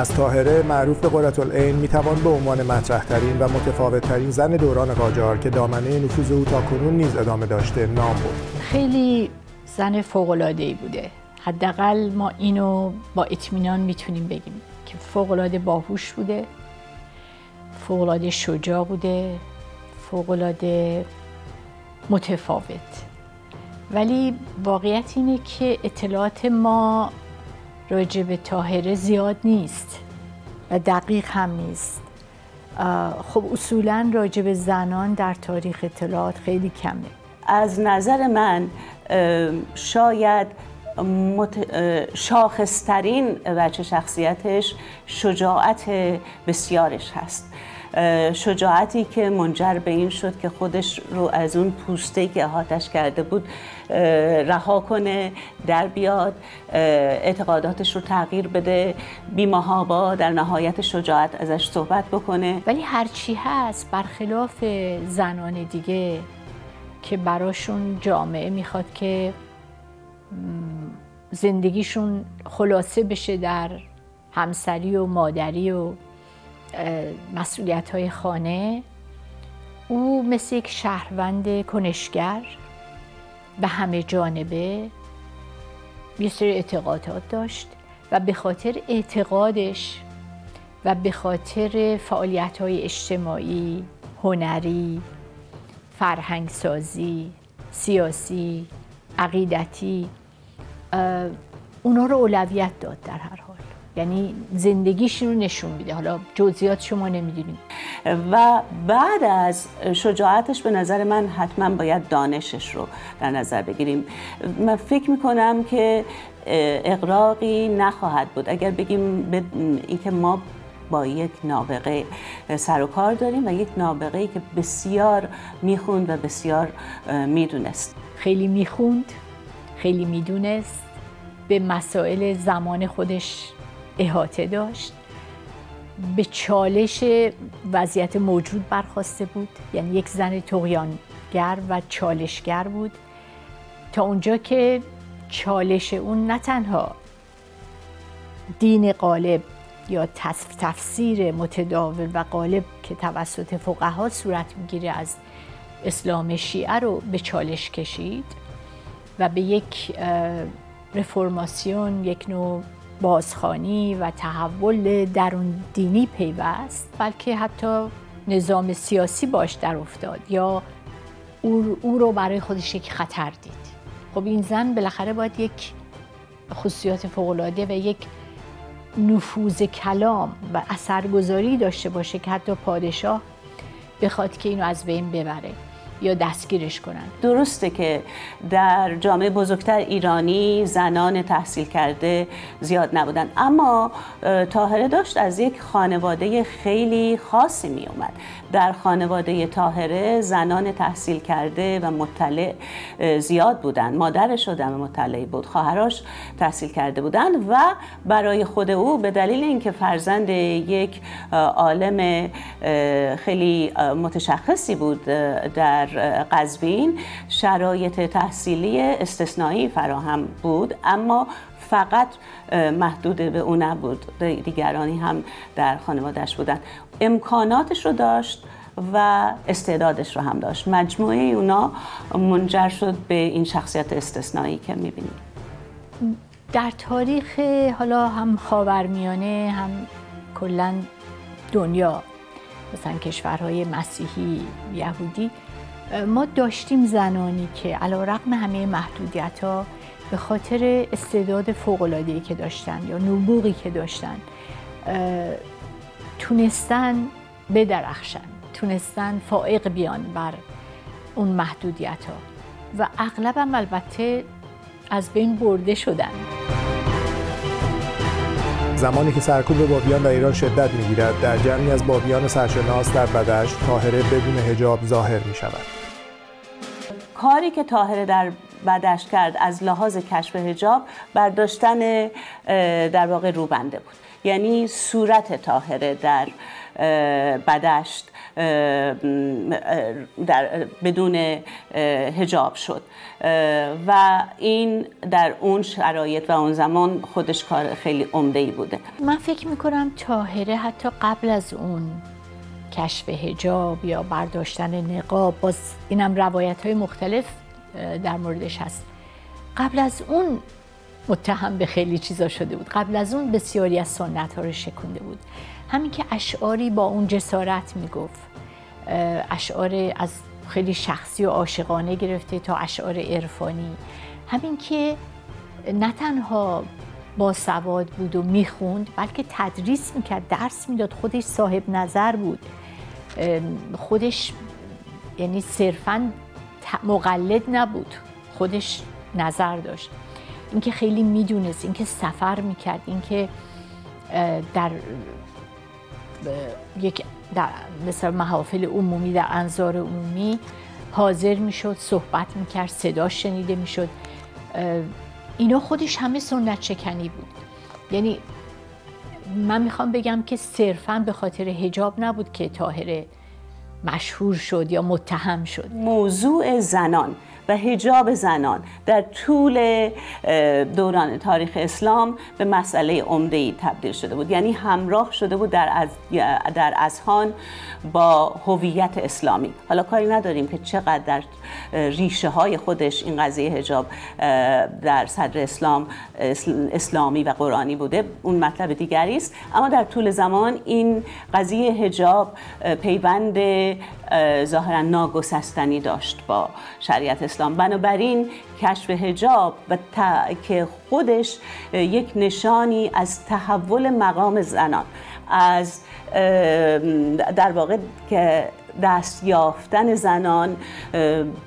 از تاهره معروف به قررت العین می‌توان به عنوان مطرحترین و متفاوتترین زن دوران قاجار که دامنه نفوذ او تا کنون نیز ادامه داشته نام برد. خیلی زن فوق‌العاده‌ای بوده. حداقل ما اینو با اطمینان می‌تونیم بگیم که فوق‌العاده باهوش بوده فوق‌العاده شجاع بوده فوق‌العاده متفاوت. ولی واقعیت اینه که اطلاعات ما راجع به تاهره زیاد نیست و دقیق هم نیست. خب اصولا راجع به زنان در تاریخ اطلاعات خیلی کمه. از نظر من شاید شاخصترین وجه شخصیتش شجاعت بسیارش هست. شجاعتی که منجر به این شد که خودش رو از اون پوسته که احاتش کرده بود رها کنه در بیاد اعتقاداتش رو تغییر بده بیمهابا در نهایت شجاعت ازش صحبت بکنه. ولی هرچی هست برخلاف زنان دیگه که براشون جامعه می‌خواد که زندگیشون خلاصه بشه در همسری و مادری و مسئولیت های خانه او مثل یک شهروند کنشگر. به همه جانبه یه سری اعتقادات داشت و به خاطر اعتقادش و به خاطر فعالیت های اجتماعی، هنری، فرهنگسازی، سیاسی، عقیدتی اونا رو اولویت داد در هر حال. یعنی زندگیش رو نشون میده. حالا جزئیات شما نمی‌دونیم. و بعد از شجاعتش به نظر من حتما باید دانشش رو در نظر بگیریم. من فکر می‌کنم که اقراقی نخواهد بود. اگر بگیم به اینکه ما با یک نابغه سر و کار داریم و یک نابغه ای که بسیار می‌خوند و بسیار می‌دونست. خیلی می‌خوند خیلی می‌دونست به مسائل زمان خودش احاطه داشت. به چالش وضعیت موجود برخواسته بود. یعنی یک زن تقیانگر و چالشگر بود. تا اونجا که چالش اون نه تنها دین غالب یا تفسیر متداول و غالب که توسط فقها صورت می‌گیره از اسلام شیعه رو به چالش کشید و به یک رفرماسیون یک نوع بازخانی و تحول درون دینی پیوست بلکه حتی نظام سیاسی باش در افتاد یا او, رو برای خودش یک خطر دید. خب این زن بالاخره باید یک خصوصیات فوقالعاده و یک نفوذ کلام و اثرگذاری داشته باشه که حتی پادشاه بخواد که اینو از بین ببره. یا دستگیرش کنن. درسته که در جامعه بزرگتر ایرانی زنان تحصیل کرده زیاد نبودن. اما تاهره داشت از یک خانواده خیلی خاصی می اومد در خانواده تاهره زنان تحصیل کرده و مطلع زیاد بودند مادرش آدم مطلعی بود خواهرش تحصیل کرده بودند و برای خود او به دلیل اینکه فرزند یک عالم خیلی متشخصی بود در قزوین شرایط تحصیلی استثنایی فراهم بود اما فقط محدود به او نبود. دیگرانی هم در خانوادهش بودن امکاناتش رو داشت و استعدادش رو هم داشت. مجموعه اونا منجر شد به این شخصیت استثنایی که می‌بینیم. در تاریخ حالا هم خاورمیانه هم کلا دنیا مثلا کشورهای مسیحی یهودی ما داشتیم زنانی که علا رقم همه محدودیت ها به خاطر استعداد فوقلادهی که داشتن یا نبوغی که داشتن تونستن بدرخشن تونستن فائق بیان بر اون محدودیت ها و اغلبم البته از بین برده شدن. زمانی که سرکوب بابیان در ایران شدت می‌گیرد در جمعی از بابیان سرشناس در بدشت طاهره بدون هجاب ظاهر می شود کاری که طاهره در بدش کرد از لحاظ کشف هجاب برداشتن در واقع روبنده بود. یعنی صورت طاهره در بدشت در بدون هجاب شد. و این در اون شرایط و اون زمان خودش کار خیلی عمده ای بوده. من فکر می‌کنم تاهره حتی قبل از اون کشف هجاب یا برداشتن نقاب باز اینم روایت های مختلف در موردش هست. قبل از اون متهم به خیلی چیزا شده بود. قبل از اون بسیاری از سنت ها رو شکنده بود. همین که اشعاری با اون جسارت می‌گفت. اشعار از خیلی شخصی و عاشقانه گرفته تا اشعار عرفانی. همین که نه تنها با سواد بود و می‌خوند بلکه تدریس می‌کرد درس می‌داد خودش صاحب نظر بود. خودش یعنی صرفا مقلد نبود. خودش نظر داشت. اینکه خیلی می‌دونست اینکه سفر می‌کرد اینکه در یک در مثل محافل عمومی در انظار عمومی حاضر می‌شد صحبت می‌کرد صدا شنیده می‌شد. اینا خودش همه سنت شکنی بود. یعنی من می‌خوام بگم که صرفا به خاطر هجاب نبود که تاهره مشهور شد یا متهم شد. موضوع زنان. و هجاب زنان در طول دوران تاریخ اسلام به مسئله عمده تبدیل شده بود. یعنی همراه شده بود در از در اذهان با هویت اسلامی. حالا کاری نداریم که چقدر در ریشه های خودش این قضیه هجاب در صدر اسلام اسلامی و قرآنی بوده. اون مطلب دیگری است. اما در طول زمان این قضیه هجاب پیوند ظاهرا ناگسستنی داشت با شریعت اسلام بنابراین کشف هجاب و که خودش یک نشانی از تحول مقام زنان از در واقع که دست یافتن زنان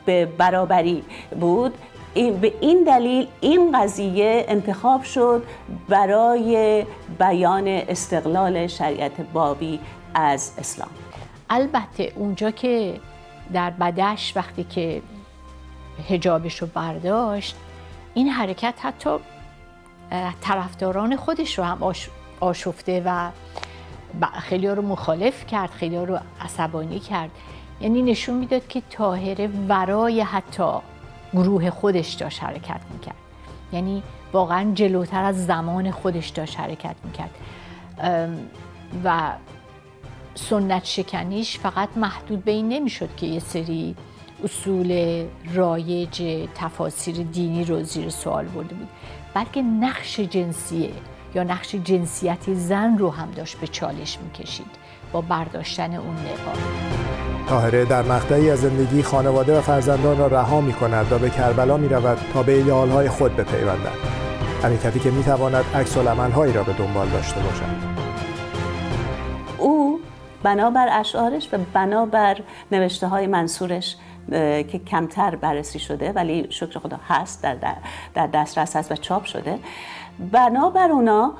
به برابری بود. این به این دلیل این قضیه انتخاب شد برای بیان استقلال شریعت بابی از اسلام. البته اونجا که در بدش وقتی که هجابش رو برداشت. این حرکت حتی طرفداران خودش رو هم آشفته و خیلی رو مخالف کرد خیلی رو عصبانی کرد. یعنی نشون می‌داد که تاهره ورای حتی گروه خودش داشت حرکت می‌کرد. یعنی واقعا جلوتر از زمان خودش داشت حرکت می‌کرد. و سنت شکنیش فقط محدود به این نمی‌شد که یه سری اصول رایج تفاسیر دینی رو زیر سوال برده بود. بلکه نقش جنسیه یا نقش جنسیتی زن رو هم داشت به چالش می‌کشید با برداشتن اون نقاب طاهره در مقطعی از زندگی خانواده و فرزندان را رها می کند و به کربلا می رود تا به ایدئالهای خود بپیوندد. حرکتی که می تواند عکس هایی را به دنبال داشته باشد. او بنابر اشعارش و بنابر نوشته های منصورش که کمتر بررسی شده ولی شکر خدا هست در, در دسترس هست و چاپ شده. بنابر اونا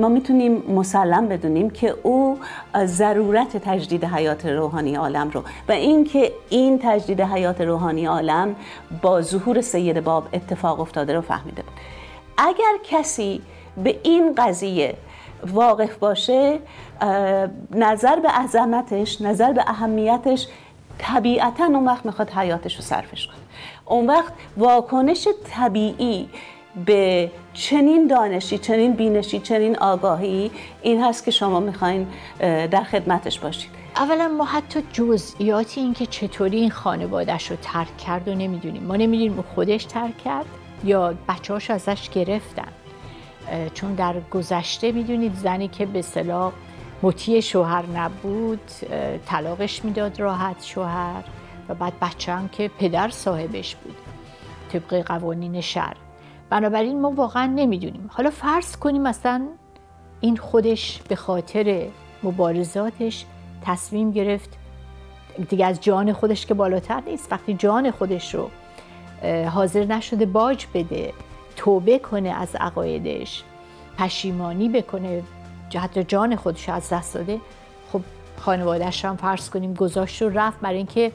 ما می‌تونیم مسلم بدونیم که او ضرورت تجدید حیات روحانی عالم رو و اینکه این تجدید حیات روحانی عالم با ظهور سید باب اتفاق افتاده رو فهمیده بود. اگر کسی به این قضیه واقف باشه نظر به عظمتش نظر به اهمیتش طبیعتا اون وقت می‌خواد حیاتش رو صرفش کنه. اون وقت واکنش طبیعی به چنین دانشی چنین بینشی چنین آگاهی این هست که شما می‌خواین در خدمتش باشید. اولا ما حتی جزئیاتی این که چطوری این خانوادهش رو ترک کرد و نمی‌دونیم. ما نمی‌دونیم خودش ترک کرد یا بچهاش ازش گرفتن. چون در گذشته می‌دونید زنی که به صلاح مطیع شوهر نبود طلاقش می‌داد راحت شوهر و بعد بچه هم که پدر صاحبش بود طبق قوانین شهر بنابراین ما واقعا نمی‌دونیم. حالا فرض کنیم مثلا این خودش به خاطر مبارزاتش تصمیم گرفت دیگه از جان خودش که بالاتر نیست وقتی جان خودش رو حاضر نشده باج بده توبه کنه از عقایدش پشیمانی بکنه حتی جان خودش از دست داده. خب خانوادهش هم فرض کنیم گذاشت و رفت برای اینکه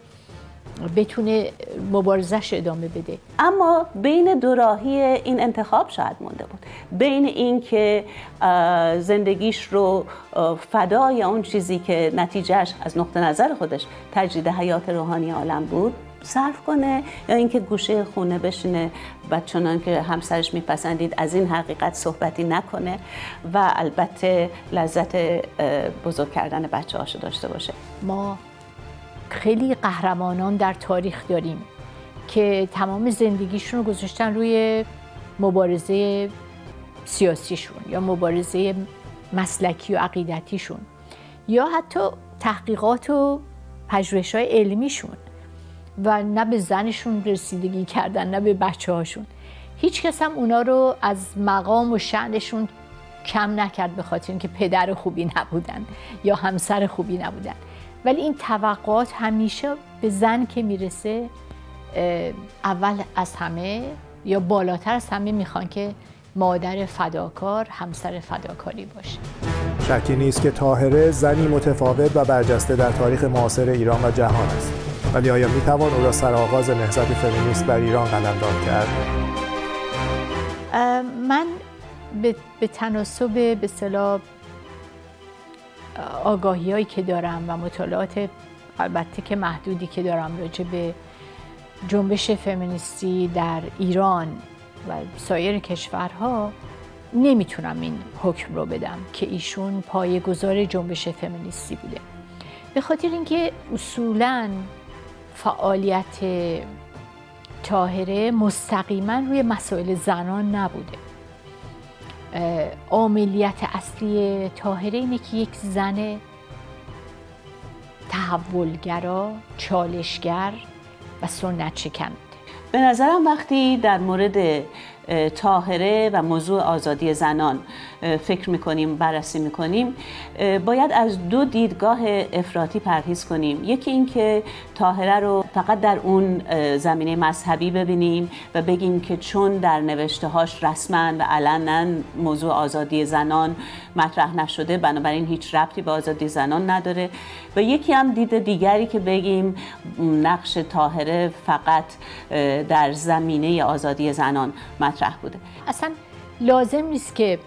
بتونه مبارزش ادامه بده. اما بین دوراهی این انتخاب شاید مونده بود. بین این که زندگیش رو فدای اون چیزی که نتیجهش از نقطه نظر خودش تجدید حیات روحانی عالم بود صرف کنه یا اینکه گوشه خونه بشینه و چنان که همسرش میپسندید از این حقیقت صحبتی نکنه و البته لذت بزرگ کردن بچه هاشو داشته باشه. ما خیلی قهرمانان در تاریخ داریم که تمام زندگیشون رو گذاشتن روی مبارزه سیاسیشون یا مبارزه مسلکی و عقیدتیشون یا حتی تحقیقات و پژوهش های علمیشون. و نه به زنشون رسیدگی کردن نه به بچه هاشون هیچ کس هم اونا رو از مقام و شعنشون کم نکرد به خاطر اینکه پدر خوبی نبودن یا همسر خوبی نبودن. ولی این توقعات همیشه به زن که می‌رسه اول از همه یا بالاتر از همه می‌خوان که مادر فداکار همسر فداکاری باشه. شکی نیست که تاهره زنی متفاوت و برجسته در تاریخ معاصر ایران و جهان است. ولی آیا می‌توان او را سرآغاز نهضت فمینیست بر ایران قلمداد کرد؟ من به, تناسب به صلاح آگاهی هایی که دارم و مطالعات البته که محدودی که دارم راجع به جنبش فمینیستی در ایران و سایر کشورها نمی‌تونم این حکم رو بدم که ایشون پای گذار جنبش فمینیستی بوده. به خاطر اینکه اصولا فعالیت تاهره مستقیما روی مسائل زنان نبوده. عاملیت اصلی تاهره اینه که یک زن تحولگرا چالشگر و سنت شکن به نظرم وقتی در مورد تاهره و موضوع آزادی زنان فکر می‌کنیم بررسی می‌کنیم. باید از دو دیدگاه افراطی پرهیز کنیم. یکی اینکه تاهره رو فقط در اون زمینه مذهبی ببینیم و بگیم که چون در نوشته هاش رسما و علنا موضوع آزادی زنان مطرح نشده بنابراین هیچ ربطی به آزادی زنان نداره. و یکی هم دید دیگری که بگیم نقش تاهره فقط در زمینه آزادی زنان مطرح بوده. اصلا لازم نیست که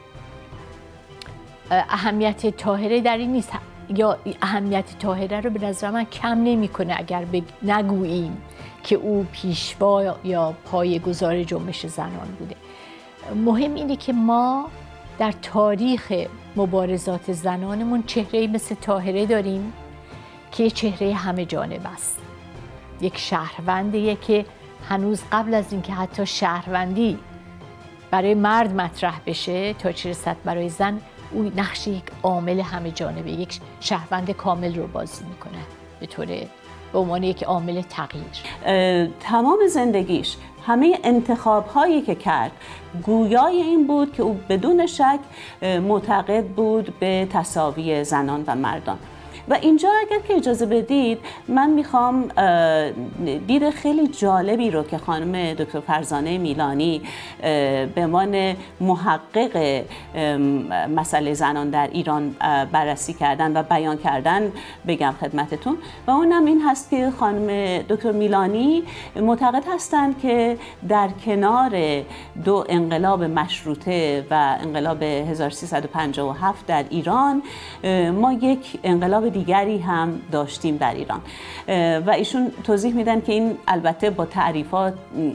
اهمیت تاهره در این نیست. یا اهمیت تاهره رو به نظر من کم نمی‌کنه اگر نگوییم که او پیشوا یا پای گذار جنبش زنان بوده. مهم اینه که ما در تاریخ مبارزات زنانمون چهره مثل تاهره داریم که چهره همه جانب است. یک شهروندیه که هنوز قبل از اینکه حتی شهروندی برای مرد مطرح بشه تا چه رسد برای زن او نقش یک عامل همه جانبه یک شهروند کامل رو بازی می‌کنه. به طور به عنوان یک عامل تغییر. تمام زندگیش همه انتخاب هایی که کرد گویای این بود که او بدون شک معتقد بود به تصاوی زنان و مردان. و اینجا اگر که اجازه بدید من می‌خوام دید خیلی جالبی رو که خانم دکتر فرزانه میلانی به عنوان محقق مسئله زنان در ایران بررسی کردن و بیان کردن بگم خدمتتون. و اونم این هست که خانم دکتر میلانی معتقد هستند که در کنار دو انقلاب مشروطه و انقلاب 1357 در ایران ما یک انقلاب دیگری هم داشتیم در ایران. و ایشون توضیح میدن که این البته با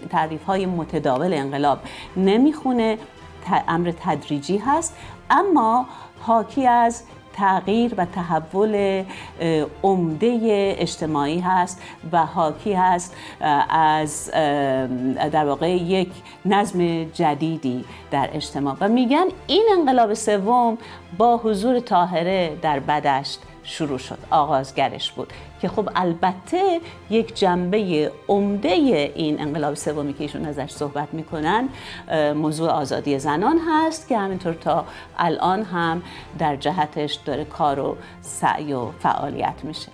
تعریف های متداول انقلاب نمی‌خونه امر تدریجی هست. اما حاکی از تغییر و تحول عمده اجتماعی هست و حاکی هست از در واقع یک نظم جدیدی در اجتماع. و میگن این انقلاب سوم با حضور طاهره در بدشت شروع شد آغازگرش بود. که خب البته یک جنبه عمده این انقلاب سومی که ایشون ازش صحبت می‌کنن موضوع آزادی زنان هست که همینطور تا الان هم در جهتش داره کار و سعی و فعالیت میشه.